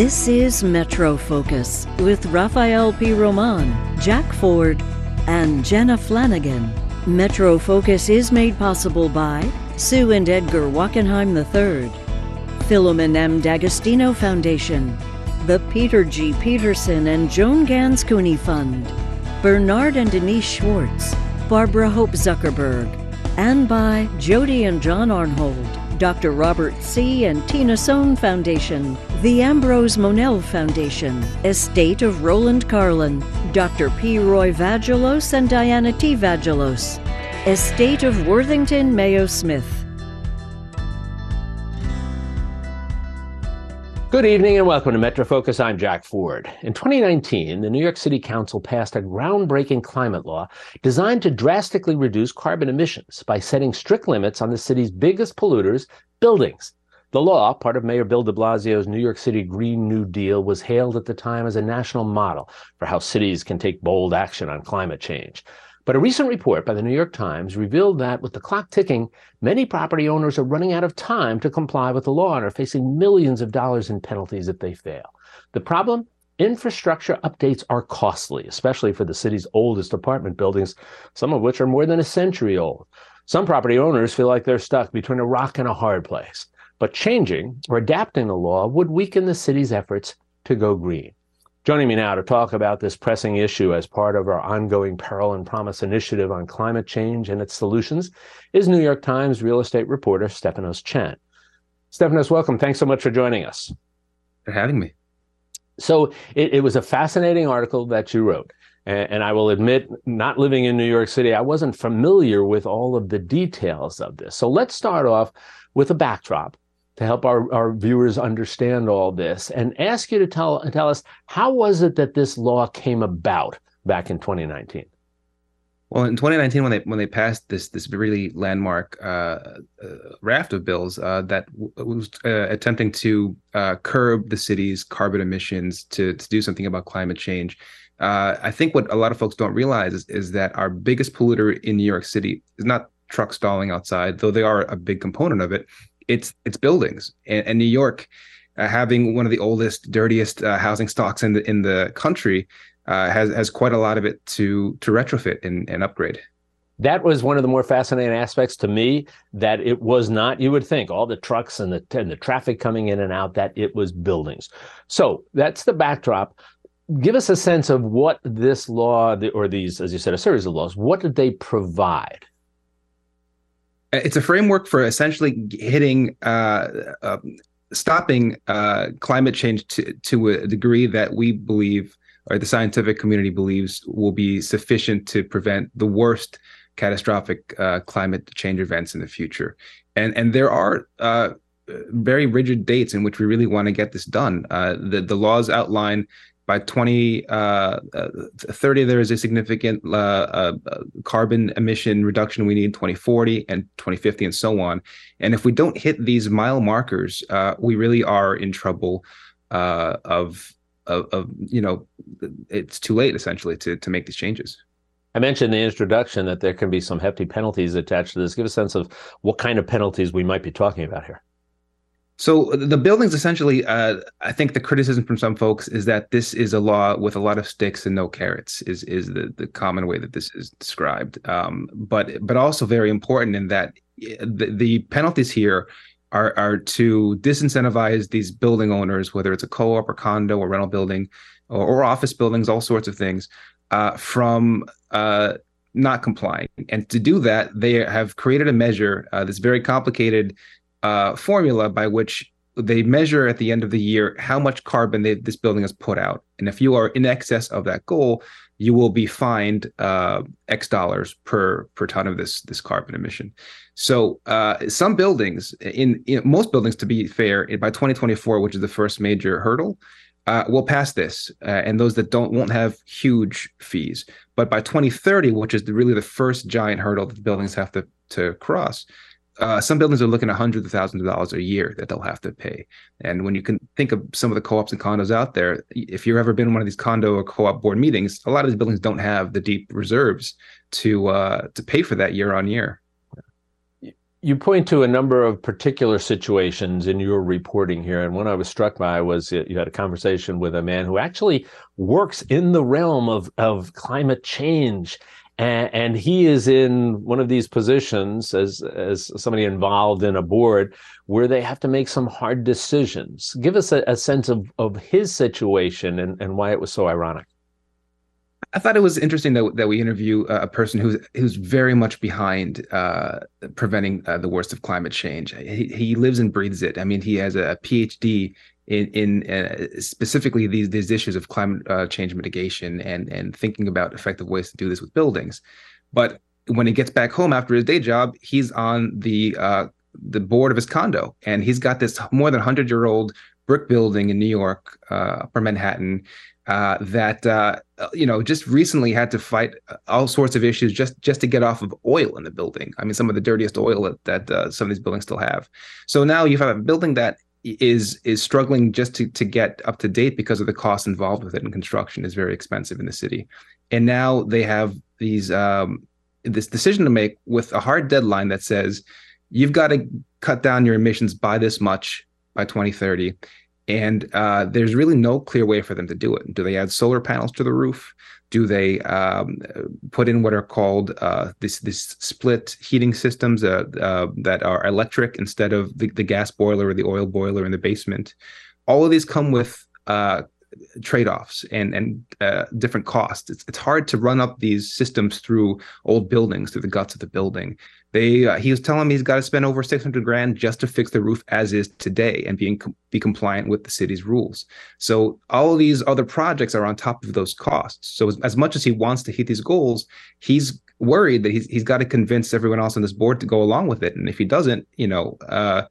This is Metro Focus with Rafael Pi Roman, Jack Ford, and Jenna Flanagan. Metro Focus is made possible by Sue and Edgar Wackenheim III, Filomen M. D'Agostino Foundation, the Peter G. Peterson and Joan Gans Cooney Fund, Bernard and Denise Schwartz, Barbara Hope Zuckerberg, and by Jody and John Arnhold. Dr. Robert C. and Tina Sohn Foundation, the Ambrose Monell Foundation, Estate of Roland Carlin, Dr. P. Roy Vagelos and Diana T. Vagelos, Estate of Worthington Mayo Smith. Good evening and welcome to Metro Focus. I'm Jack Ford. In 2019, the New York City Council passed a groundbreaking climate law designed to drastically reduce carbon emissions by setting strict limits on the city's biggest polluters, buildings. The law, part of Mayor Bill de Blasio's New York City Green New Deal, was hailed at the time as a national model for how cities can take bold action on climate change. But a recent report by the New York Times revealed that with the clock ticking, many property owners are running out of time to comply with the law and are facing millions of dollars in penalties if they fail. The problem? Infrastructure updates are costly, especially for the city's oldest apartment buildings, some of which are more than a century old. Some property owners feel like they're stuck between a rock and a hard place. But changing or adapting the law would weaken the city's efforts to go green. Joining me now to talk about this pressing issue as part of our ongoing Peril and Promise initiative on climate change and its solutions is New York Times real estate reporter Stefanos Chen. Stefanos, welcome. Thanks so much for joining us. For having me. So it, it was a fascinating article that you wrote. And, and I will admit, not living in New York City, I wasn't familiar with all of the details of this. So let's start off with a backdrop to help our, our viewers understand all this and ask you to tell, tell us how was it that this law came about back in 2019? Well, in 2019, when they when they passed this this really landmark uh, uh, raft of bills uh, that w- was uh, attempting to uh, curb the city's carbon emissions to to do something about climate change, uh, I think what a lot of folks don't realize is, is that our biggest polluter in New York City is not trucks stalling outside, though they are a big component of it it's it's buildings and, and New York uh, having one of the oldest, dirtiest uh, housing stocks in the in the country uh, has has quite a lot of it to to retrofit and, and upgrade. That was one of the more fascinating aspects to me. That it was not you would think all the trucks and the and the traffic coming in and out that it was buildings. So that's the backdrop. Give us a sense of what this law or these, as you said, a series of laws. What did they provide? It's a framework for essentially hitting uh, uh, stopping uh, climate change to, to a degree that we believe or the scientific community believes will be sufficient to prevent the worst catastrophic uh, climate change events in the future. And and there are uh, very rigid dates in which we really want to get this done. Uh, the the laws outline by 2030 uh, there is a significant uh, uh, carbon emission reduction we need 2040 and 2050 and so on and if we don't hit these mile markers uh, we really are in trouble uh, of, of, of you know it's too late essentially to to make these changes I mentioned in the introduction that there can be some hefty penalties attached to this. Give a sense of what kind of penalties we might be talking about here. So the buildings essentially, uh, I think the criticism from some folks is that this is a law with a lot of sticks and no carrots. Is is the the common way that this is described. Um, but but also very important in that the, the penalties here are are to disincentivize these building owners, whether it's a co-op or condo or rental building or, or office buildings, all sorts of things, uh, from uh, not complying. And to do that, they have created a measure uh, that's very complicated uh, formula by which they measure at the end of the year how much carbon they, this building has put out. And if you are in excess of that goal, you will be fined uh, X dollars per per ton of this this carbon emission. So uh, some buildings, in, in, most buildings, to be fair, by 2024, which is the first major hurdle, uh, will pass this, uh, and those that don't won't have huge fees. But by 2030, which is the, really the first giant hurdle that buildings have to to cross, uh, some buildings are looking at hundreds of thousands of dollars a year that they'll have to pay. And when you can think of some of the co-ops and condos out there, if you've ever been in one of these condo or co-op board meetings, a lot of these buildings don't have the deep reserves to uh, to pay for that year on year. you point to a number of particular situations in your reporting here. And one I was struck by was you had a conversation with a man who actually works in the realm of, of climate change. And, and he is in one of these positions as, as somebody involved in a board where they have to make some hard decisions. Give us a, a sense of, of his situation and, and why it was so ironic. I thought it was interesting that that we interview a person who's who's very much behind uh, preventing uh, the worst of climate change. He, he lives and breathes it. I mean, he has a PhD in in uh, specifically these these issues of climate uh, change mitigation and and thinking about effective ways to do this with buildings. But when he gets back home after his day job, he's on the uh, the board of his condo, and he's got this more than hundred year old brick building in New York, uh, upper Manhattan, uh, that uh, you know just recently had to fight all sorts of issues just just to get off of oil in the building. I mean, some of the dirtiest oil that, that uh, some of these buildings still have. So now you have a building that is is struggling just to to get up to date because of the cost involved with it, and construction is very expensive in the city. And now they have these um, this decision to make with a hard deadline that says you've got to cut down your emissions by this much by 2030 and uh, there's really no clear way for them to do it. Do they add solar panels to the roof? Do they um, put in what are called uh, this this split heating systems uh, uh that are electric instead of the, the gas boiler or the oil boiler in the basement? All of these come with uh, trade-offs and and uh, different costs. It's it's hard to run up these systems through old buildings, through the guts of the building. They uh, he was telling me he's got to spend over 600 grand just to fix the roof as is today and being be compliant with the city's rules. So all of these other projects are on top of those costs. So as, as much as he wants to hit these goals, he's worried that he's he's got to convince everyone else on this board to go along with it. And if he doesn't, you know, uh,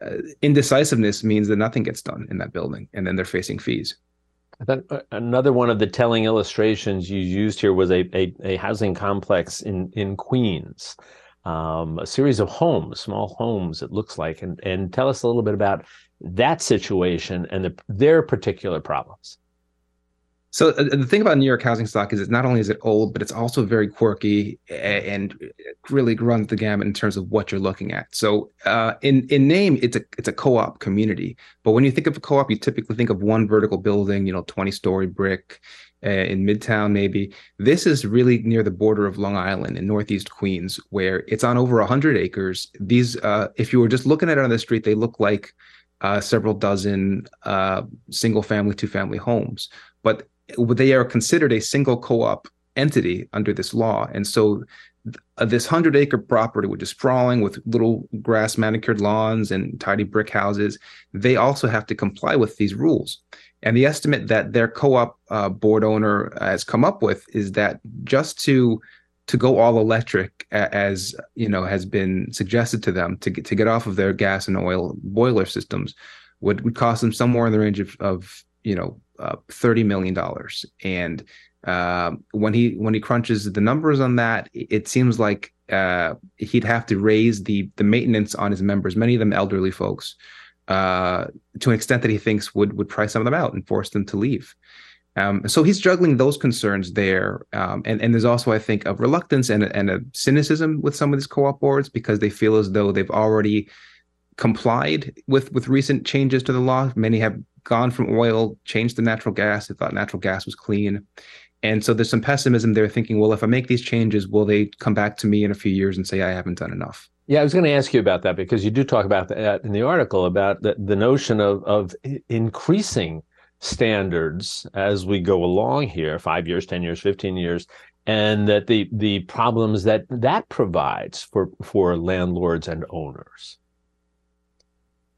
uh, indecisiveness means that nothing gets done in that building, and then they're facing fees. I thought uh, another one of the telling illustrations you used here was a, a, a housing complex in, in Queens um, a series of homes, small homes, it looks like, and, and tell us a little bit about that situation and the, their particular problems. So uh, the thing about New York housing stock is it's not only is it old, but it's also very quirky and really runs the gamut in terms of what you're looking at. So uh, in in name, it's a it's a co-op community, but when you think of a co-op, you typically think of one vertical building, you know, 20 story brick, uh, in Midtown, maybe. This is really near the border of Long Island in Northeast Queens, where it's on over 100 acres. These, uh, if you were just looking at it on the street, they look like uh, several dozen uh, single family, two family homes, but they are considered a single co op entity under this law. And so uh, this 100 acre property, which is sprawling with little grass manicured lawns and tidy brick houses, they also have to comply with these rules. And the estimate that their co-op uh, board owner has come up with is that just to to go all electric, as you know, has been suggested to them to get to get off of their gas and oil boiler systems, would would cost them somewhere in the range of of you know uh, thirty million dollars. And uh, when he when he crunches the numbers on that, it seems like uh, he'd have to raise the the maintenance on his members, many of them elderly folks, uh, to an extent that he thinks would would price some of them out and force them to leave. Um, so he's juggling those concerns there, um, and and there's also I think a reluctance and a, and a cynicism with some of these co-op boards because they feel as though they've already complied with with recent changes to the law. Many have gone from oil, changed to natural gas. They thought natural gas was clean, and so there's some pessimism. They're thinking, well, if I make these changes, will they come back to me in a few years and say I haven't done enough? Yeah, I was going to ask you about that because you do talk about that in the article about the, the notion of, of increasing standards as we go along here, five years, 10 years, 15 years, and that the, the problems that that provides for, for landlords and owners.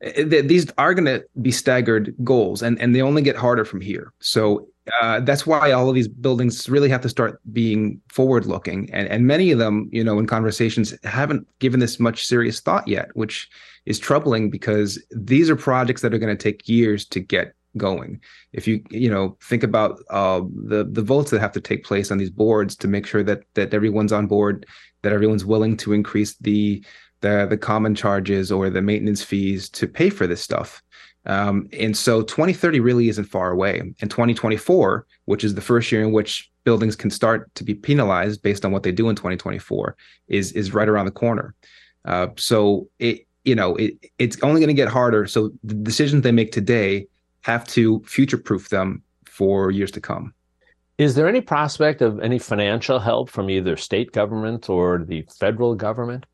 Eh, these are going to be staggered goals and, and they only get harder from here. So uh, that's why all of these buildings really have to start being forward looking and, and many of them you know in conversations haven't given this much serious thought yet which is troubling because these are projects that are going to take years to get going if you you know think about uh, the the votes that have to take place on these boards to make sure that that everyone's on board that everyone's willing to increase the the the common charges or the maintenance fees to pay for this stuff um, and so 2030 really isn't far away. And 2024, which is the first year in which buildings can start to be penalized based on what they do in 2024, is is right around the corner. Uh, so it you know it it's only going to get harder. So the decisions they make today have to future proof them for years to come. Is there any prospect of any financial help from either state government or the federal government?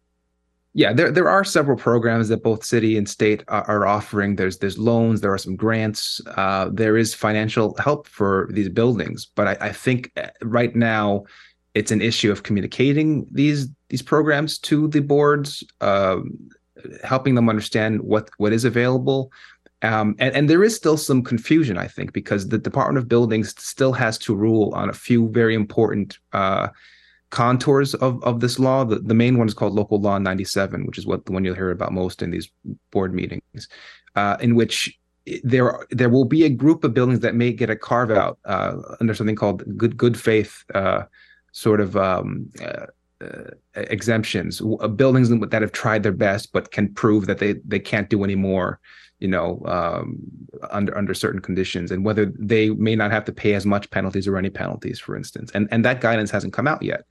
Yeah, there there are several programs that both city and state are, are offering. There's there's loans, there are some grants, uh, there is financial help for these buildings. But I, I think uh, right now it's an issue of communicating these these programs to the boards, uh, helping them understand what what is available. Um, and, and there is still some confusion, I think, because the Department of Buildings still has to rule on a few very important uh, contours of, of this law. The, the main one is called Local Law 97, which is what the one you'll hear about most in these board meetings, uh, in which there there will be a group of buildings that may get a carve out uh, under something called good good faith uh, sort of um, uh, uh, exemptions. Buildings that have tried their best but can prove that they they can't do any more you know, um, under under certain conditions, and whether they may not have to pay as much penalties or any penalties, for instance. And and that guidance hasn't come out yet.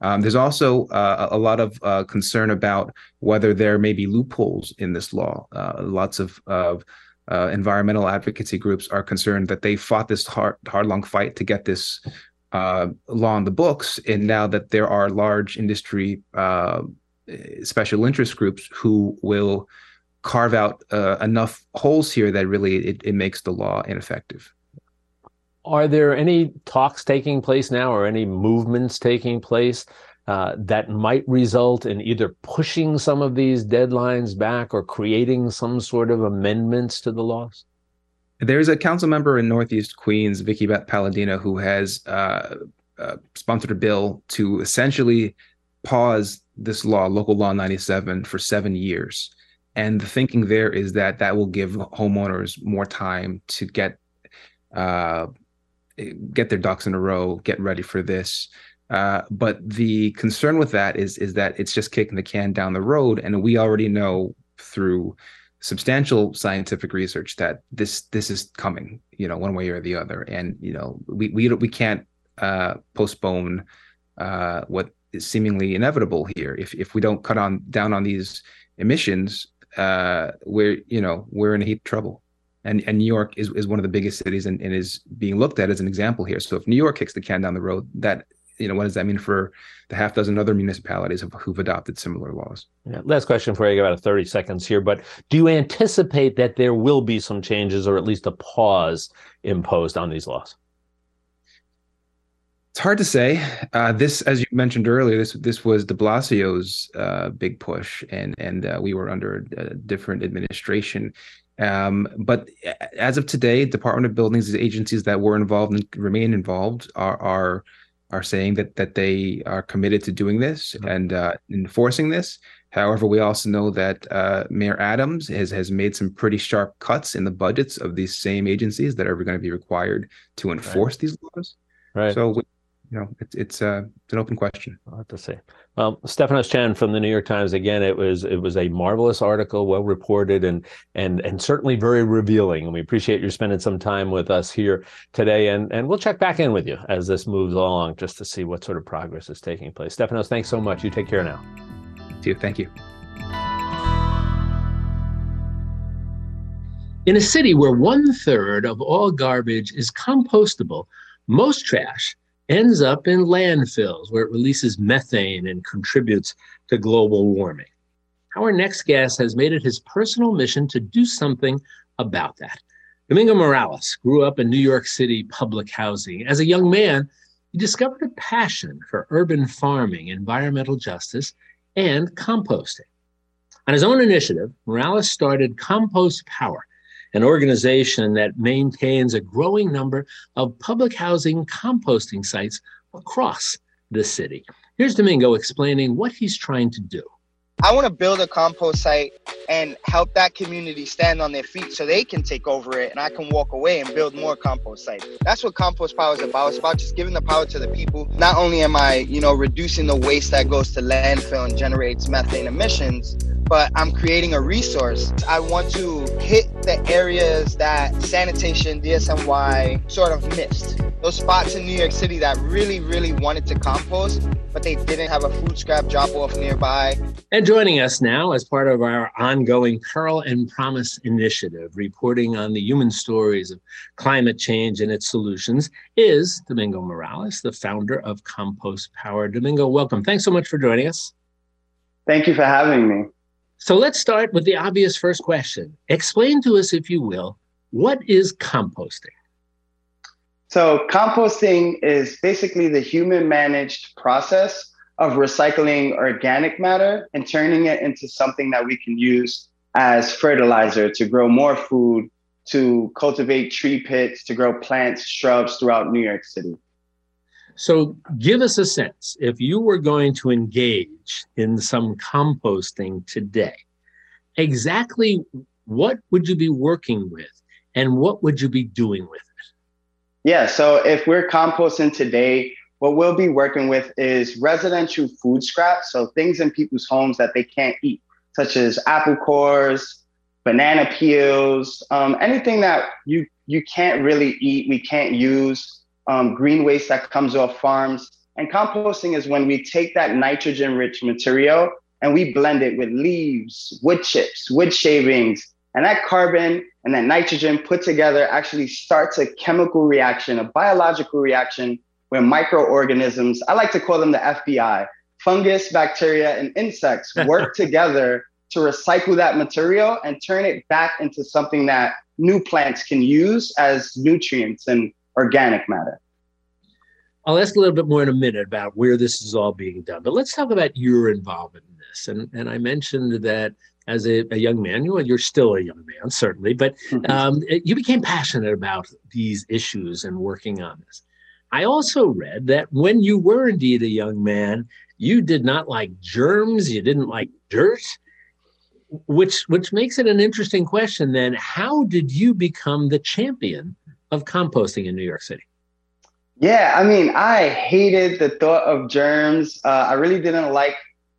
Um, there's also uh, a lot of uh, concern about whether there may be loopholes in this law. Uh, lots of, of uh, environmental advocacy groups are concerned that they fought this hard, hard long fight to get this uh, law on the books, and now that there are large industry uh, special interest groups who will carve out uh, enough holes here that really it, it makes the law ineffective. Are there any talks taking place now or any movements taking place uh, that might result in either pushing some of these deadlines back or creating some sort of amendments to the laws? There's a council member in Northeast Queens, Vicky Beth Paladino, who has uh, uh, sponsored a bill to essentially pause this law, Local Law 97, for seven years. And the thinking there is that that will give homeowners more time to get uh, get their ducks in a row, get ready for this. Uh, but the concern with that is is that it's just kicking the can down the road, and we already know through substantial scientific research that this this is coming, you know, one way or the other. And you know, we we we can't uh, postpone uh, what is seemingly inevitable here. If if we don't cut on down on these emissions, uh, we're you know we're in a heap of trouble. And and New York is, is one of the biggest cities and, and is being looked at as an example here. So if New York kicks the can down the road, that you know what does that mean for the half dozen other municipalities who've adopted similar laws? Yeah. Last question for you, about 30 seconds here. But do you anticipate that there will be some changes or at least a pause imposed on these laws? It's hard to say. Uh, this, as you mentioned earlier, this this was De Blasio's uh, big push, and and uh, we were under a different administration. Um, but as of today, Department of Buildings, the agencies that were involved and remain involved, are are are saying that that they are committed to doing this mm-hmm. and uh, enforcing this. However, we also know that uh, Mayor Adams has has made some pretty sharp cuts in the budgets of these same agencies that are going to be required to enforce right. these laws. Right. So we, you know, it's it's uh, it's an open question. I'll have to say. Well, Stefanos Chen from the New York Times again. It was it was a marvelous article, well reported, and and and certainly very revealing. And we appreciate you spending some time with us here today. And and we'll check back in with you as this moves along, just to see what sort of progress is taking place. Stefanos, thanks so much. You take care now. See you. Thank you. In a city where one third of all garbage is compostable, most trash ends up in landfills where it releases methane and contributes to global warming. Our next guest has made it his personal mission to do something about that. Domingo Morales grew up in New York City public housing. As a young man, he discovered a passion for urban farming, environmental justice, and composting. On his own initiative, Morales started Compost Power, an organization that maintains a growing number of public housing composting sites across the city. Here's Domingo explaining what he's trying to do. I want to build a compost site and help that community stand on their feet so they can take over it and I can walk away and build more compost sites. That's what compost power is about. It's about just giving the power to the people. Not only am I, you know, reducing the waste that goes to landfill and generates methane emissions, but I'm creating a resource. I want to hit the areas that sanitation, DSNY sort of missed. Those spots in New York City that really, really wanted to compost, but they didn't have a food scrap drop off nearby. And joining us now as part of our ongoing Peril and Promise initiative, reporting on the human stories of climate change and its solutions, is Domingo Morales, the founder of Compost Power. Domingo, welcome. Thanks so much for joining us. Thank you for having me. So let's start with the obvious first question. Explain to us, if you will, what is composting? So, composting is basically the human managed process of recycling organic matter and turning it into something that we can use as fertilizer to grow more food, to cultivate tree pits, to grow plants, shrubs throughout New York City. So, give us a sense if you were going to engage in some composting today, exactly what would you be working with and what would you be doing with it? Yeah, so if we're composting today, what we'll be working with is residential food scraps, so things in people's homes that they can't eat, such as apple cores, banana peels, um, anything that you you can't really eat, we can't use um, green waste that comes off farms. And composting is when we take that nitrogen rich material and we blend it with leaves, wood chips, wood shavings, and that carbon and that nitrogen put together actually starts a chemical reaction, a biological reaction where microorganisms, I like to call them the FBI, fungus, bacteria, and insects work together to recycle that material and turn it back into something that new plants can use as nutrients and organic matter. I'll ask a little bit more in a minute about where this is all being done, but let's talk about your involvement in this. And, and I mentioned that as a, a young man, well, you're still a young man, certainly, but mm-hmm. um, you became passionate about these issues and working on this. I also read that when you were indeed a young man, you did not like germs, you didn't like dirt, which which makes it an interesting question. Then, how did you become the champion of composting in New York City? Yeah, I mean, I hated the thought of germs. Uh, I really didn't like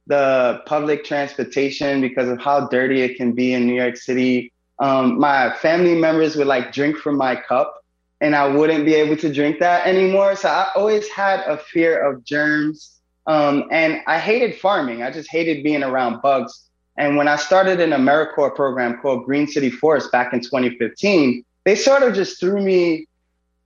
the public transportation because of how dirty it can be in New York City. Um, my family members would like drink from my cup, and I wouldn't be able to drink that anymore. So I always had a fear of germs. Um, and I hated farming. I just hated being around bugs. And when I started an AmeriCorps program called Green City Force back in 2015, they sort of just threw me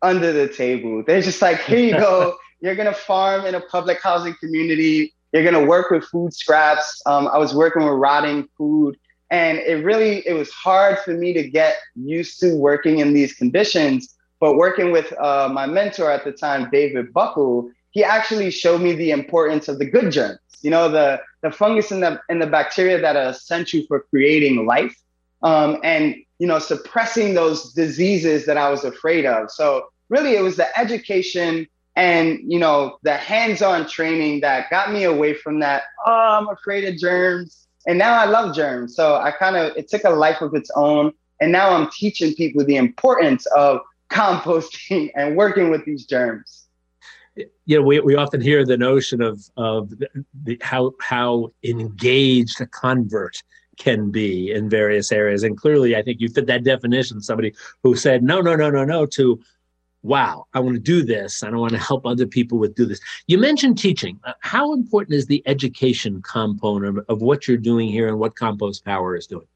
under the table. They're just like, here you go. You're gonna farm in a public housing community. You're gonna work with food scraps. Um, I was working with rotting food, and it really it was hard for me to get used to working in these conditions. But working with uh, my mentor at the time, David Buckle, he actually showed me the importance of the good germs. You know, the the fungus and the and the bacteria that are essential for creating life. Um, and you know, suppressing those diseases that I was afraid of. So really it was the education and you know the hands-on training that got me away from that oh i'm afraid of germs. And now i love germs. So i kind of it took a life of its own. And now i'm teaching people the importance of composting and working with these germs. You know we, we often hear the notion of of the, the, how how engaged a convert can be in various areas. And clearly, I think you fit that definition. Somebody who said, no, no, no, no, no, to, wow, I want to do this I want to help other people with do this. You mentioned teaching. Uh, how important is the education component of what you're doing here and what Compost Power is doing?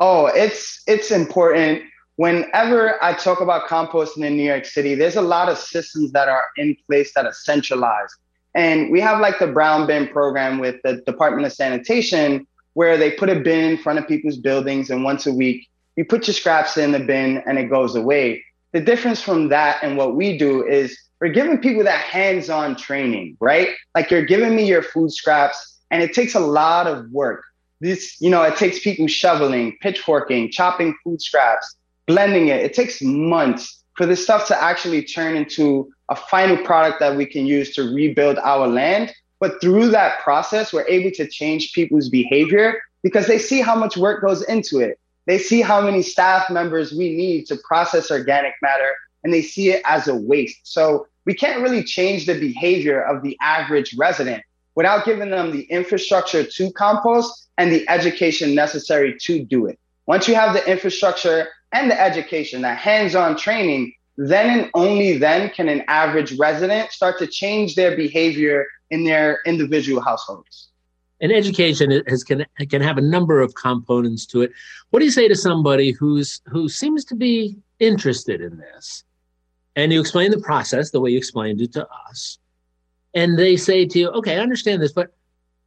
Oh, it's it's important. Whenever I talk about composting in New York City, there's a lot of systems that are in place that are centralized. And we have like the brown bin program with the Department of Sanitation, where they put a bin in front of people's buildings and once a week you put your scraps in the bin and it goes away. The difference from that and what we do is we're giving people that hands-on training, right? Like you're giving me your food scraps and it takes a lot of work. This, you know, it takes people shoveling, pitchforking, chopping food scraps, blending it. It takes months for this stuff to actually turn into a final product that we can use to rebuild our land but through that process, we're able to change people's behavior because they see how much work goes into it. They see how many staff members we need to process organic matter and they see it as a waste. So we can't really change the behavior of the average resident without giving them the infrastructure to compost and the education necessary to do it. Once you have the infrastructure and the education, that hands on training, then and only then can an average resident start to change their behavior in their individual households. And education has, can can have a number of components to it. What do you say to somebody who's who seems to be interested in this, and you explain the process the way you explained it to us, and they say to you, "Okay, I understand this, but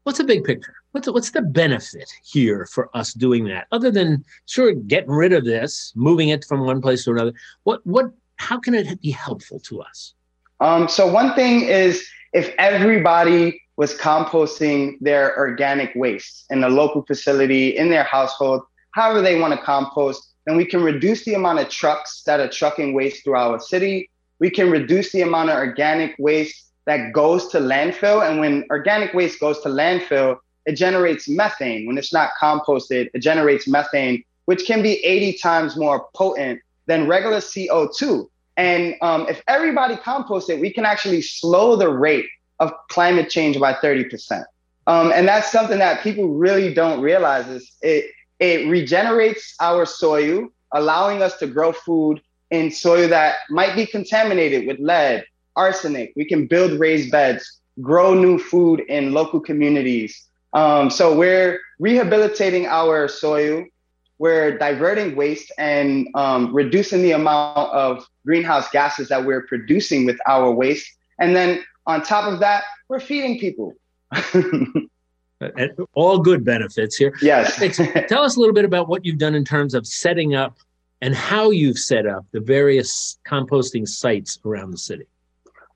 what's the big picture? What's what's the benefit here for us doing that? Other than sure getting rid of this, moving it from one place to another, what what how can it be helpful to us? Um, so one thing is if everybody was composting their organic waste in a local facility in their household, however they want to compost, then we can reduce the amount of trucks that are trucking waste through our city. We can reduce the amount of organic waste that goes to landfill. And when organic waste goes to landfill, it generates methane. When it's not composted, it generates methane, which can be 80 times more potent than regular CO2. And um, if everybody composts it, we can actually slow the rate of climate change by 30%. Um, and that's something that people really don't realize is it, it regenerates our soil, allowing us to grow food in soil that might be contaminated with lead, arsenic. We can build raised beds, grow new food in local communities. Um, so we're rehabilitating our soil, we're diverting waste and um, reducing the amount of greenhouse gases that we're producing with our waste. And then on top of that, we're feeding people. All good benefits here. Yes. Tell us a little bit about what you've done in terms of setting up and how you've set up the various composting sites around the city.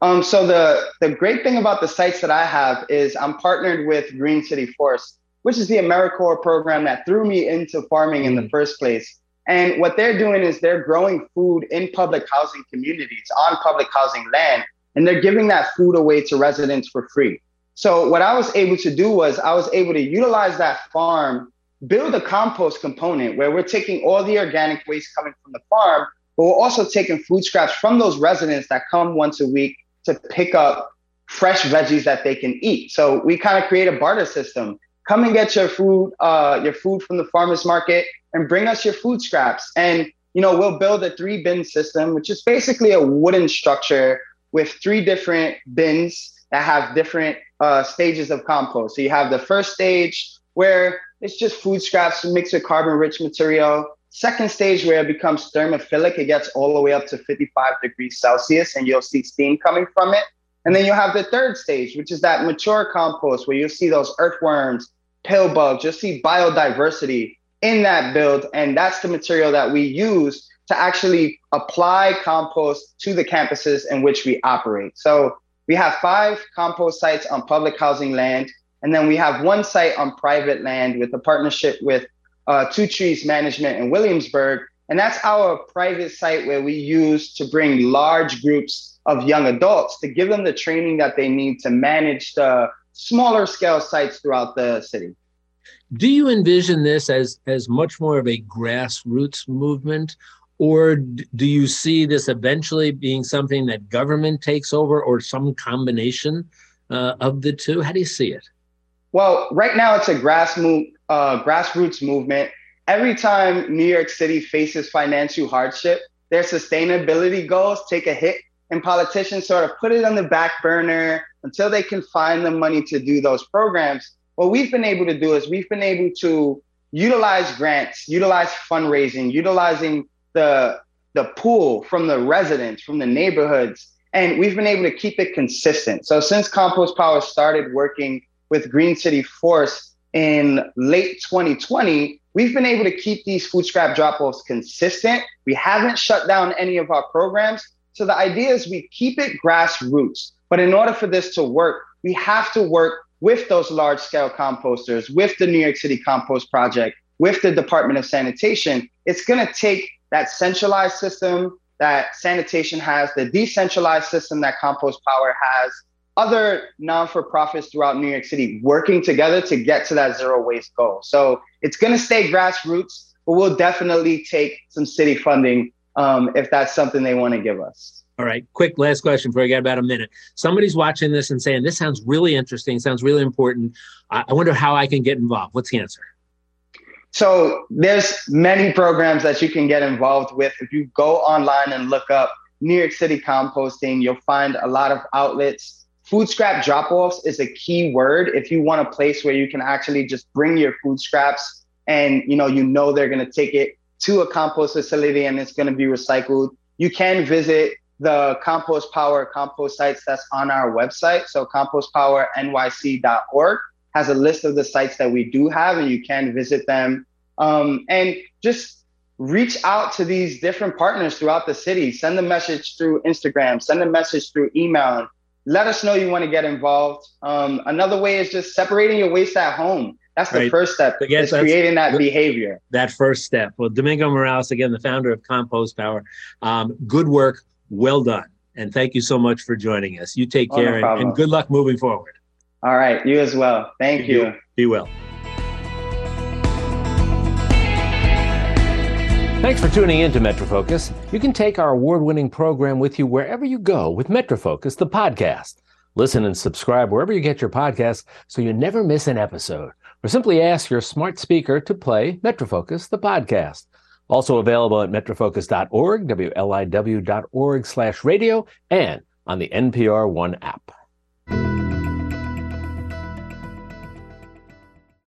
Um, so the the great thing about the sites that I have is I'm partnered with Green City Force, which is the AmeriCorps program that threw me into farming in the mm. first place. And what they're doing is they're growing food in public housing communities on public housing land, and they're giving that food away to residents for free. So what I was able to do was I was able to utilize that farm, build a compost component where we're taking all the organic waste coming from the farm, but we're also taking food scraps from those residents that come once a week to pick up fresh veggies that they can eat. So we kind of create a barter system. Come and get your food, uh, your food from the farmers market, and bring us your food scraps. And you know, we'll build a three bin system, which is basically a wooden structure with three different bins that have different uh, stages of compost. So you have the first stage where it's just food scraps mixed with carbon rich material. Second stage where it becomes thermophilic, it gets all the way up to 55 degrees Celsius and you'll see steam coming from it. And then you have the third stage, which is that mature compost where you'll see those earthworms, pill bugs, you'll see biodiversity in that build. And that's the material that we use to actually apply compost to the campuses in which we operate. So we have five compost sites on public housing land. And then we have one site on private land with a partnership with uh, Two Trees Management in Williamsburg. And that's our private site where we use to bring large groups of young adults to give them the training that they need to manage the smaller scale sites throughout the city. Do you envision this as, as much more of a grassroots movement? Or do you see this eventually being something that government takes over or some combination uh, of the two? How do you see it? Well, right now it's a grass move, uh, grassroots movement. Every time New York City faces financial hardship, their sustainability goals take a hit, and politicians sort of put it on the back burner until they can find the money to do those programs. What we've been able to do is we've been able to utilize grants, utilize fundraising, utilizing the the pool from the residents, from the neighborhoods, and we've been able to keep it consistent. So since Compost Power started working with Green City Force in late 2020, we've been able to keep these food scrap drop offs consistent. We haven't shut down any of our programs. So the idea is we keep it grassroots. But in order for this to work, we have to work with those large scale composters, with the New York City Compost Project, with the Department of Sanitation. It's going to take that centralized system that sanitation has, the decentralized system that Compost Power has, other non-for-profits throughout New York City working together to get to that zero waste goal. So it's going to stay grassroots, but we'll definitely take some city funding um, if that's something they want to give us. All right, quick last question before I get about a minute. Somebody's watching this and saying, "This sounds really interesting. Sounds really important. I, I wonder how I can get involved." What's the answer? so there's many programs that you can get involved with. If you go online and look up New York City composting, you'll find a lot of outlets. Food scrap drop-offs is a key word. If you want a place where you can actually just bring your food scraps and you know you know they're going to take it to a compost facility and it's going to be recycled, you can visit the compost power compost sites that's on our website. So compostpowernyc.org has a list of the sites that we do have, and you can visit them. Um, and just reach out to these different partners throughout the city. Send a message through Instagram, send a message through email. Let us know you want to get involved. Um, another way is just separating your waste at home. That's the right. first step. Again, is creating that the, behavior. That first step. Well, Domingo Morales, again, the founder of Compost Power. Um, good work. Well done. And thank you so much for joining us. You take oh, care no and, and, good luck moving forward. All right. You as well. Thank you. you. Be well. Thanks for tuning in to MetroFocus. You can take our award winning program with you wherever you go with MetroFocus, the podcast. Listen and subscribe wherever you get your podcasts so you never miss an episode. Or simply ask your smart speaker to play MetroFocus, the podcast. Also available at metrofocus.org, WLIW.org slash radio, and on the NPR One app.